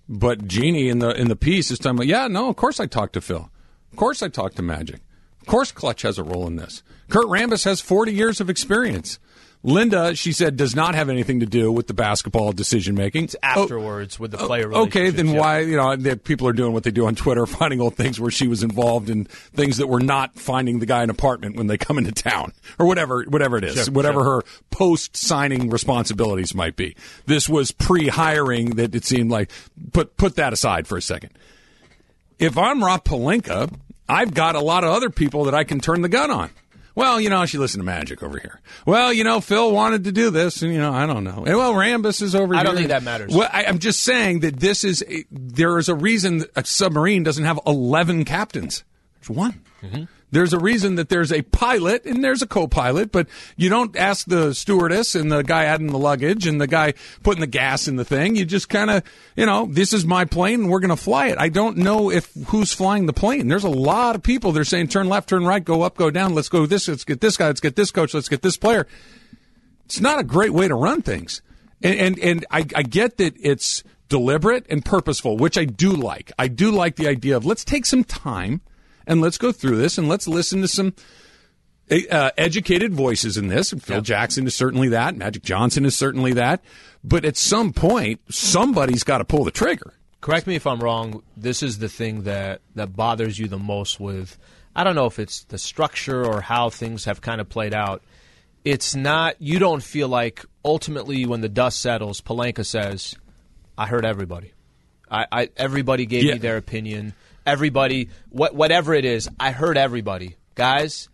But Jeanie in the in the piece is talking about, yeah, no, of course I talked to Phil. Of course I talked to Magic. Of course Clutch has a role in this. Kurt Rambis has 40 years of experience. Linda, she said, does not have anything to do with the basketball decision making. It's
afterwards with the oh, player
Okay, then
yeah.
why, you know, that people are doing what they do on Twitter, *laughs* finding old things where she was involved in things that were not finding the guy an apartment when they come into town or whatever, whatever it is,
Sure,
whatever
sure.
her post signing responsibilities might be. This was pre hiring that it seemed like, put, put that aside for a second. If I'm Rob Pelinka, I've got a lot of other people that I can turn the gun on. Well, you know, she listened to Magic over here. Well, you know, Phil wanted to do this, and you know, I don't know. And, well, Rambis is over
I
here.
I don't think that matters.
Well, I, I'm just saying that this is a, there is a reason a submarine doesn't have 11 captains. There's one.
Mm-hmm.
There's a reason that there's a pilot and there's a co-pilot, but you don't ask the stewardess and the guy adding the luggage and the guy putting the gas in the thing. You just kind of, you know, this is my plane and we're going to fly it. I don't know if who's flying the plane. There's a lot of people. They're saying turn left, turn right, go up, go down. Let's go this. Let's get this guy. Let's get this coach. Let's get this player. It's not a great way to run things. And and, and I, I get that it's deliberate and purposeful, which I do like. I do like the idea of let's take some time and let's go through this and let's listen to some uh, educated voices in this. And Phil Jackson is certainly that. Magic Johnson is certainly that. But at some point, somebody's got to pull the trigger.
correct me if I'm wrong. This is the thing that that bothers you the most with. I don't know if it's the structure or how things have kind of played out. It's not. You don't feel like ultimately when the dust settles, Pelinka says, "I heard everybody. I, I everybody gave
Yeah.
me their opinion. Everybody, what whatever it is, I heard everybody, guys."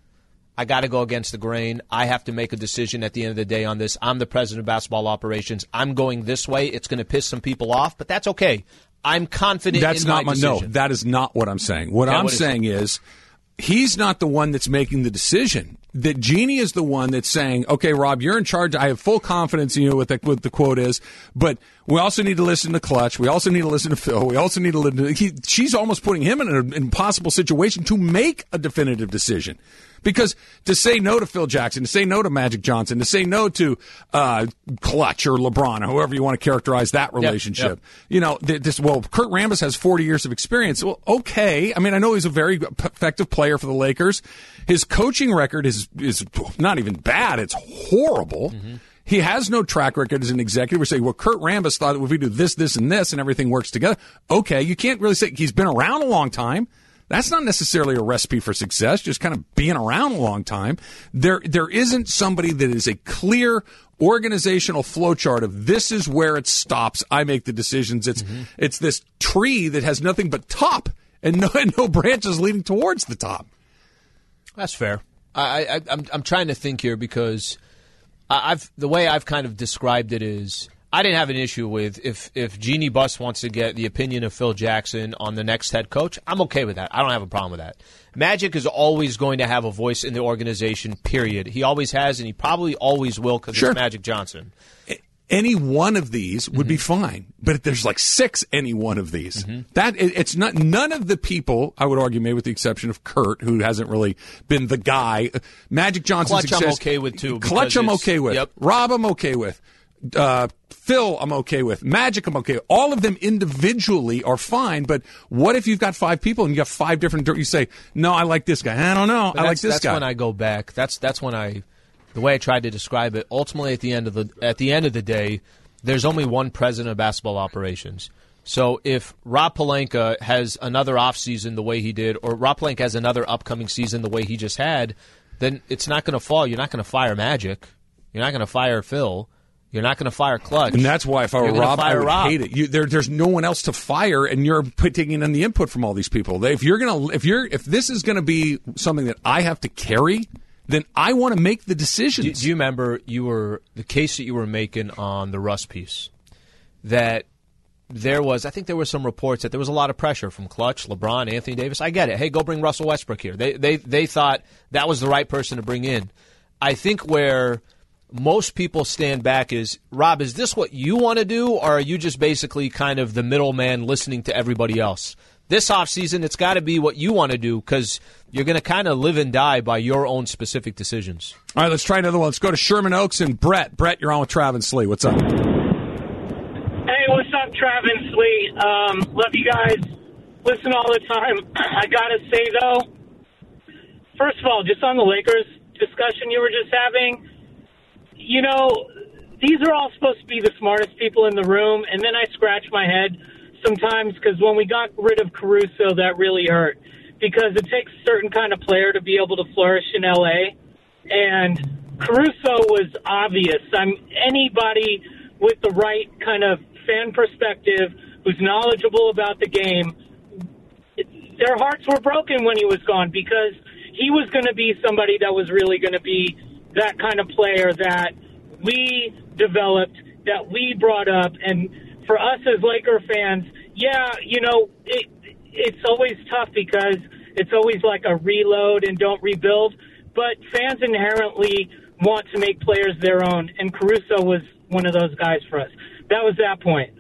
I got to go against the grain. I have to make a decision at the end of the day on this. I'm the president of basketball operations. I'm going this way. It's going to piss some people off, but that's okay. I'm confident
That's not
my
my no. That is not what I'm saying. What
Okay,
I'm
what is
saying is, he's not the one that's making the decision. That Jeanie is the one that's saying, "Okay, Rob, you're in charge. I have full confidence in you." What the, what the quote is, but we also need to listen to Clutch. We also need to listen to Phil. We also need to listen. To, he, she's almost putting him in an impossible situation to make a definitive decision. Because to say no to Phil Jackson, to say no to Magic Johnson, to say no to uh, Clutch or LeBron or whoever you want to characterize that relationship,
yep.
you know, this, well, Kurt Rambis has 40 years of experience. Well, okay. I mean, I know he's a very effective player for the Lakers. His coaching record is, is not even bad. It's horrible. He has no track record as an executive. We say, well, Kurt Rambis thought that if we do this, this, and this, and everything works together. Okay. You can't really say he's been around a long time. That's not necessarily a recipe for success, just kind of being around a long time. There, there isn't somebody that is a clear organizational flowchart of this is where it stops. I make the decisions. It's, mm-hmm. it's this tree that has nothing but top and no, *laughs* and no branches leading towards the top.
That's fair. I, I, I'm I'm trying to think here because I- I've the way I've kind of described it is I didn't have an issue with if if Jeanie Buss wants to get the opinion of Phil Jackson on the next head coach. I'm okay with that. I don't have a problem with that. Magic is always going to have a voice in the organization. Period. He always has, and he probably always will because
Sure.
it's Magic Johnson.
Any one of these would be mm-hmm. fine, but there's like six any one of these. Mm-hmm. That it, it's not none of the people. I would argue, maybe with the exception of Kurt, who hasn't really been the guy. Magic Johnson's
Clutch I'm okay with, too,
Clutch I'm okay with.
yep.
Rob I'm okay with. Uh, Phil I'm okay with. Magic I'm okay. with. All of them individually are fine, but what if you've got five people and you got five different? You say, no, I like this guy. I don't know.
But
I like
that's-
this
that's
guy.
when I go back. That's that's when I, the way I tried to describe it. Ultimately, at the end of the at the end of the day, there's only one president of basketball operations. So if Rob Pelinka has another offseason the way he did, or Rob Pelinka has another upcoming season the way he just had, then it's not going to fall. You're not going to fire Magic. You're not going to fire Phil. You're not going to fire Clutch.
And that's why if I were Rob, I would
Rob.
hate it. You, there, there's no one else to fire, and you're taking in the input from all these people. They- If you're gonna, if you're, if this is gonna be something that I have to carry, then I want to make the decisions.
Do, do you remember you were the case that you were making on the Russ piece? That there was, I think there were some reports that there was a lot of pressure from Clutch, LeBron, Anthony Davis. I get it. Hey, go bring Russell Westbrook here. They they they thought that was the right person to bring in. I think where most people stand back is Rob, is this what you want to do, or are you just basically kind of the middleman listening to everybody else? This offseason, it's got to be what you want to do because you're going to kind of live and die by your own specific decisions.
all right, let's try another one. Let's go to Sherman Oaks and Brett. Brett, you're on with Travis Slee. What's up?
Hey, what's up, Travis Lee? Um, love you guys. Listen all the time. *clears throat* I gotta say though, first of all, just on the Lakers discussion you were just having, you know, these are all supposed to be the smartest people in the room, and then I scratch my head sometimes because when we got rid of Caruso, that really hurt because it takes a certain kind of player to be able to flourish in LA, and Caruso was obvious. I'm anybody with the right kind of fan perspective who's knowledgeable about the game. Their hearts were broken when he was gone because he was going to be somebody that was really going to be that kind of player that we developed, that we brought up, and for us as Laker fans, yeah, you know, it, it's always tough because it's always like a reload and don't rebuild. But fans inherently want to make players their own, and Caruso was one of those guys for us. That was that point.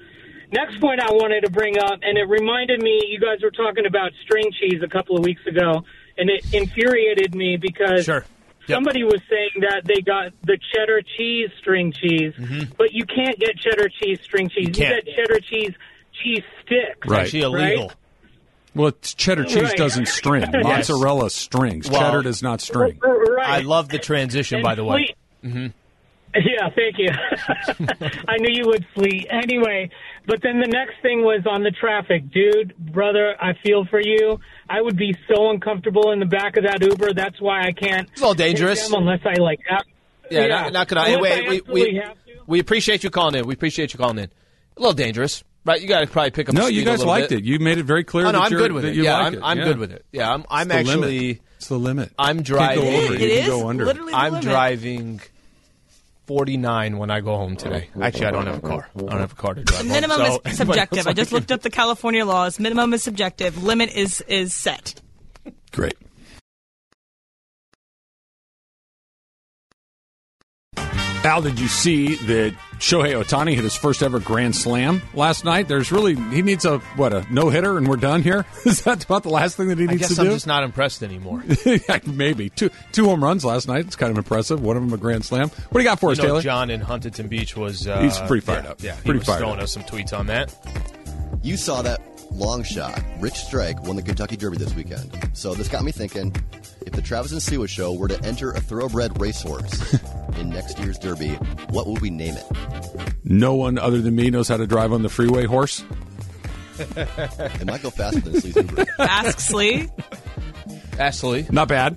Next point I wanted to bring up, and it reminded me, you guys were talking about string cheese a couple of weeks ago, and it infuriated me because
Sure. Yep.
somebody was saying that they got the cheddar cheese string cheese, mm-hmm. but you can't get cheddar cheese string cheese. You,
can't.
get cheddar cheese cheese sticks.
Right.
Actually illegal.
Right?
Well, cheddar cheese
Right.
doesn't string. *laughs* Mozzarella strings.
Well-
cheddar does not string.
Right.
I love the transition,
And
by the way.
Slee- mm-hmm. Yeah, thank you. *laughs* I knew you would, flee. Anyway, but then the next thing was on the traffic. Dude, brother, I feel for you. I would be so uncomfortable in the back of that Uber. That's why I can't.
It's all
take
dangerous.
unless I like. Have,
Yeah, Not, not gonna.
Unless
Wait,
I
we, we,
absolutely have to.
we appreciate you calling in. We appreciate you calling in. A little dangerous, right? You got to probably pick up.
No,
speed
you guys
little
liked
bit.
it. You made it very clear.
Oh, no,
that
I'm
you're-
good with it.
You
Yeah,
like
I'm,
it.
I'm
Yeah.
good with it. Yeah, I'm, I'm
It's the limit.
actually.
It's the limit.
I'm
Can't go
driving.
over
It
You can go under.
literally the
I'm
limit.
driving 49 when I go home today. Actually, I don't have a car. I don't have a car to drive.
The minimum
home, so
is subjective. I just looked up the California laws. Minimum is subjective. Limit is is set.
Great. Al, did you see that Shohei Ohtani hit his first ever Grand Slam last night? There's really he needs a what a no hitter and we're done here. *laughs* Is that about the last thing that he
I
needs
guess
to
I'm
do?
just not impressed anymore. *laughs*
Maybe two two home runs last night. It's kind of impressive. One of them a Grand Slam. What do you got for us,
know,
Taylor?
John in Huntington Beach was. Uh,
He's pretty fired
yeah,
up.
Yeah, he
Pretty
was
fired
throwing
up.
us some tweets on that.
You saw that long shot. Rich Strike won the Kentucky Derby this weekend. So this got me thinking if the Travis and Sliwa show were to enter a thoroughbred racehorse *laughs* in next year's Derby, what would we name it?
No one other than me knows how to drive on the freeway horse. *laughs*
It might go faster than Sleaze Uber.
Ask Slee.
Ashley.
Not bad.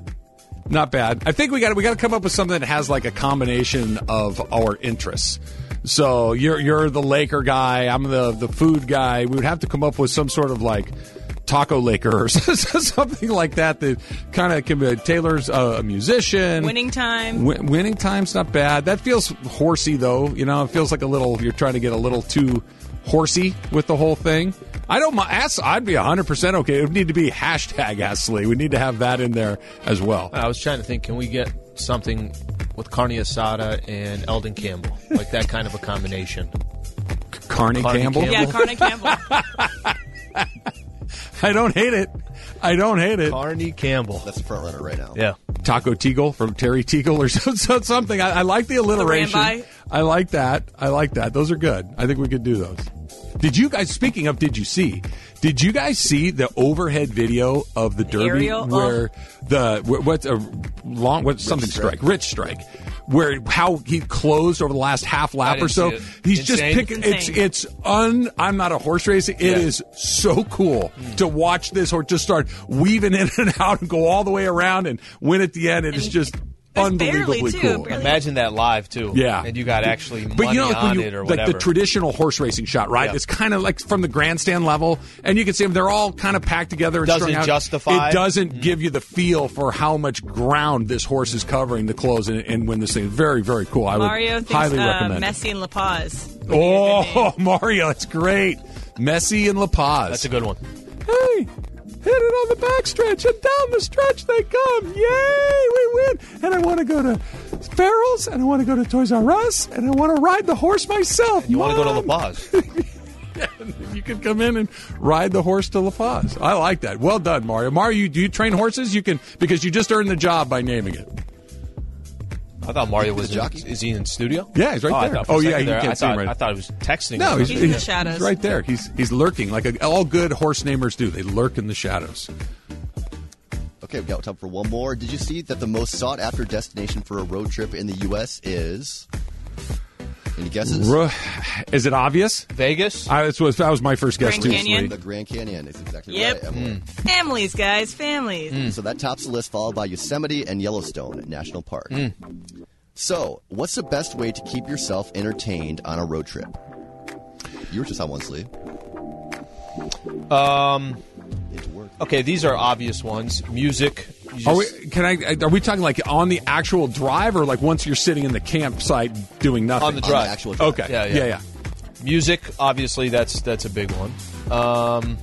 Not bad. I think we got we got to come up with something that has like a combination of our interests. So you're you're the Laker guy. I'm the the food guy. We would have to come up with some sort of like taco Laker or *laughs* something like that. That kind of can be. Taylor's a musician.
Winning time.
Win- winning time's not bad. That feels horsey though. You know, it feels like a little. You're trying to get a little too horsey with the whole thing. I don't. mi- Ask. I'd be 100 percent okay. It would need to be hashtag Astley. We need to have that in there as well.
I was trying to think, can we get something with carne asada and Elden Campbell, like that kind of a combination?
Carney
Carney
Campbell.
Campbell.
Yeah, Carney Campbell.
I don't hate it. I don't hate it.
Carney Campbell.
That's the front runner right now.
Yeah.
Taco Teagle from Terry Teagle or *laughs* so- so- something. I, I like the alliteration.
Rambi.
I like that. I like that. Those are good. I think we could do those. Did you guys? Speaking of, did you see? Did you guys see the overhead video of the Derby
Aerial?
where oh. the what's a long what's something strike.
strike.
rich strike where how he closed over the last half lap or so he's
Insane?
just picking it's
Insane.
it's un I'm not a horse racing It is
Yeah.
so cool to watch this horse just start weaving *laughs* in and out and go all the way around and win at the end it is just unbelievably
too,
cool
barely.
Imagine that live too.
yeah,
And you got actually money
but you know, like
on
when you,
it or
like the traditional horse racing shot, right?
Yeah.
It's kind of like from the grandstand level, and you can see them. They're all kind of packed together. And
Doesn't
out.
justify- Mm-hmm.
It doesn't give you the feel for how much ground this horse is covering to close and, and win this thing. Very, very cool. I would
Mario thinks
highly
uh,
recommend. it.
Messi and La Paz. would be a good
Oh. *laughs* Mario, that's great. Messi and La Paz.
That's a good one.
Hey, hit it on the backstretch and down the stretch they come. Yay, we win. And I want to go to Farrell's and I want to go to Toys R Us and I want to ride the horse myself.
You want to go to La. Paz? *laughs*
You can come in and ride the horse to La Paz. I like that. Well done, Mario. Mario, you, do you train horses? You can because you just earned the job by naming it.
I thought Mario was.
The
In,
jockey?
is he in studio?
Yeah, he's right
oh,
there.
thought oh, for a
Oh, yeah,
second
you can't
I
see him right-
I thought he was texting.
No, he's,
He's in the
he's right there. He's he's lurking like a, all good horse namers do. They lurk in the shadows.
Okay, we've got time for one more. Did you see that the most sought after destination for a road trip in the U.S. is? Any guesses?
Ruh. Is it obvious?
Vegas.
I, that was that was my first guess
Grand
too.
Canyon?
The Grand Canyon is exactly
Yep.
right. Emily. Hmm.
Families, guys, families. Hmm.
So that tops the list, followed by Yosemite and Yellowstone National Park. Hmm. So, what's the best way to keep yourself entertained on a road trip? You were just on one sleeve.
Um. Okay, these are obvious ones. Music. You
Are we? Can I? Are we talking like on the actual drive, or like once you're sitting in the campsite doing nothing?
On the
On
drive.
the actual drive.
Okay.
Yeah,
Yeah.
yeah.
Yeah.
Music, obviously, that's that's a big one. Um,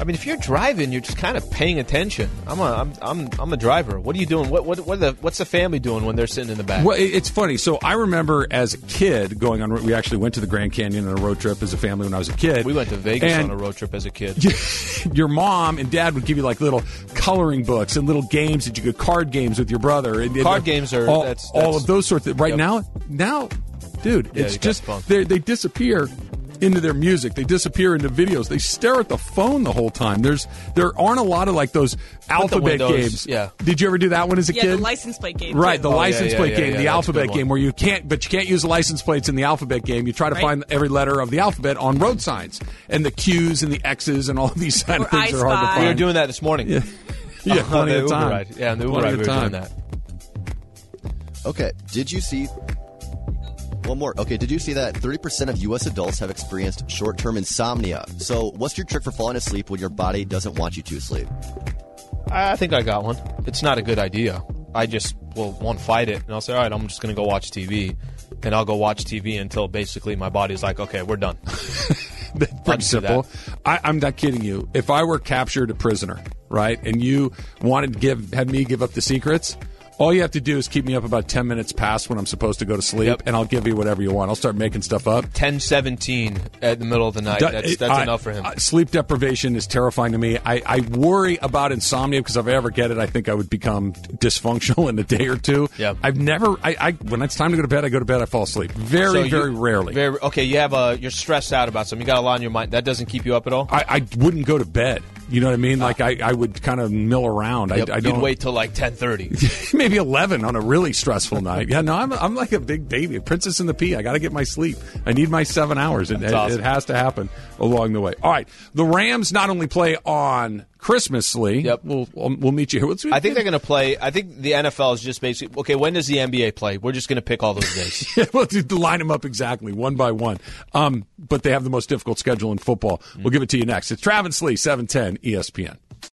I mean, if you're driving, you're just kind of paying attention. I'm a I'm I'm, I'm a driver. What are you doing? What what what are the what's the family doing when they're sitting in the back?
Well, it's funny. So I remember as a kid going on. We actually went to the Grand Canyon on a road trip as a family when I was a kid.
We went to Vegas
And
on a road trip as a kid. *laughs*
your mom and dad would give you like little coloring books and little games that you could card games with your brother. And, and
Card games are-
all,
that's-
all of those sorts. Of, right
Yep.
now, now, dude,
Yeah,
it's just they they disappear. Into their music. They disappear into videos. They stare at the phone the whole time. There's there aren't a lot of like those alphabet
windows-
games.
yeah.
Did you ever do that one as a
Yeah,
kid?
the license plate game.
Right,
too.
the
Oh,
license
yeah,
plate
yeah,
game,
yeah,
the alphabet game, where you can't, but you can't use the license plates in the alphabet game. You try to
Right.
find every letter of the alphabet on road signs, and the Q's and the X's and all *laughs* these kind of things
I
are hard to find.
We were doing that this morning.
yeah, *laughs* yeah,
on
plenty
the
of time.
ride. Yeah, the Uber
Plenty
ride,
of
we were
time.
doing that.
Okay, did you see one more? Okay, did you see that 30% of U.S. adults have experienced short term insomnia? So, what's your trick for falling asleep when your body doesn't want you to sleep?
I I think I got one. It's not a good idea. I just will won't fight it, and I'll say, all right, I'm just going to go watch TV, and I'll go watch TV until basically my body's like, okay, we're done. *laughs*
Pretty simple. I, I'm not kidding you. If I were captured a prisoner, right, and you wanted to give had me give up the secrets, all you have to do is keep me up about ten minutes past when I'm supposed to go to sleep,
Yep.
and I'll give you whatever you want. I'll start making stuff up.
10-17 at the middle of the night. That's, that's
I-
enough for him.
sleep deprivation is terrifying to me. I, I worry about insomnia because if I ever get it, I think I would become dysfunctional *laughs* in a day or two.
Yep.
I've never. I, I when it's time to go to bed, I go to bed. I fall asleep. Very,
So you-
very rarely.
Very, okay, you have a you're stressed out about something. You got a lot on your mind. That doesn't keep you up at all.
I, I wouldn't go to bed. You know what I mean? Uh, like I, I would kind of mill around.
Yep,
I, I
you'd
don't
wait till like ten thirty. *laughs*
maybe 11 on a really stressful night. Yeah, no, I'm, I'm like a big baby, a princess in the pea. I got to get my sleep. I need my seven hours. It-
awesome.
it has to happen along the way. All right. The Rams not only play on Christmas, Lee.
Yep.
We'll, we'll, we'll meet you here. Let's,
I think they're going to play. I think the NFL is just basically okay. When does the NBA play? We're just going to pick all those days. *laughs*
Yeah, we'll line them up exactly, one by one. Um, but they have the most difficult schedule in football. We'll give it to you next. It's Travis Lee, 710 ESPN.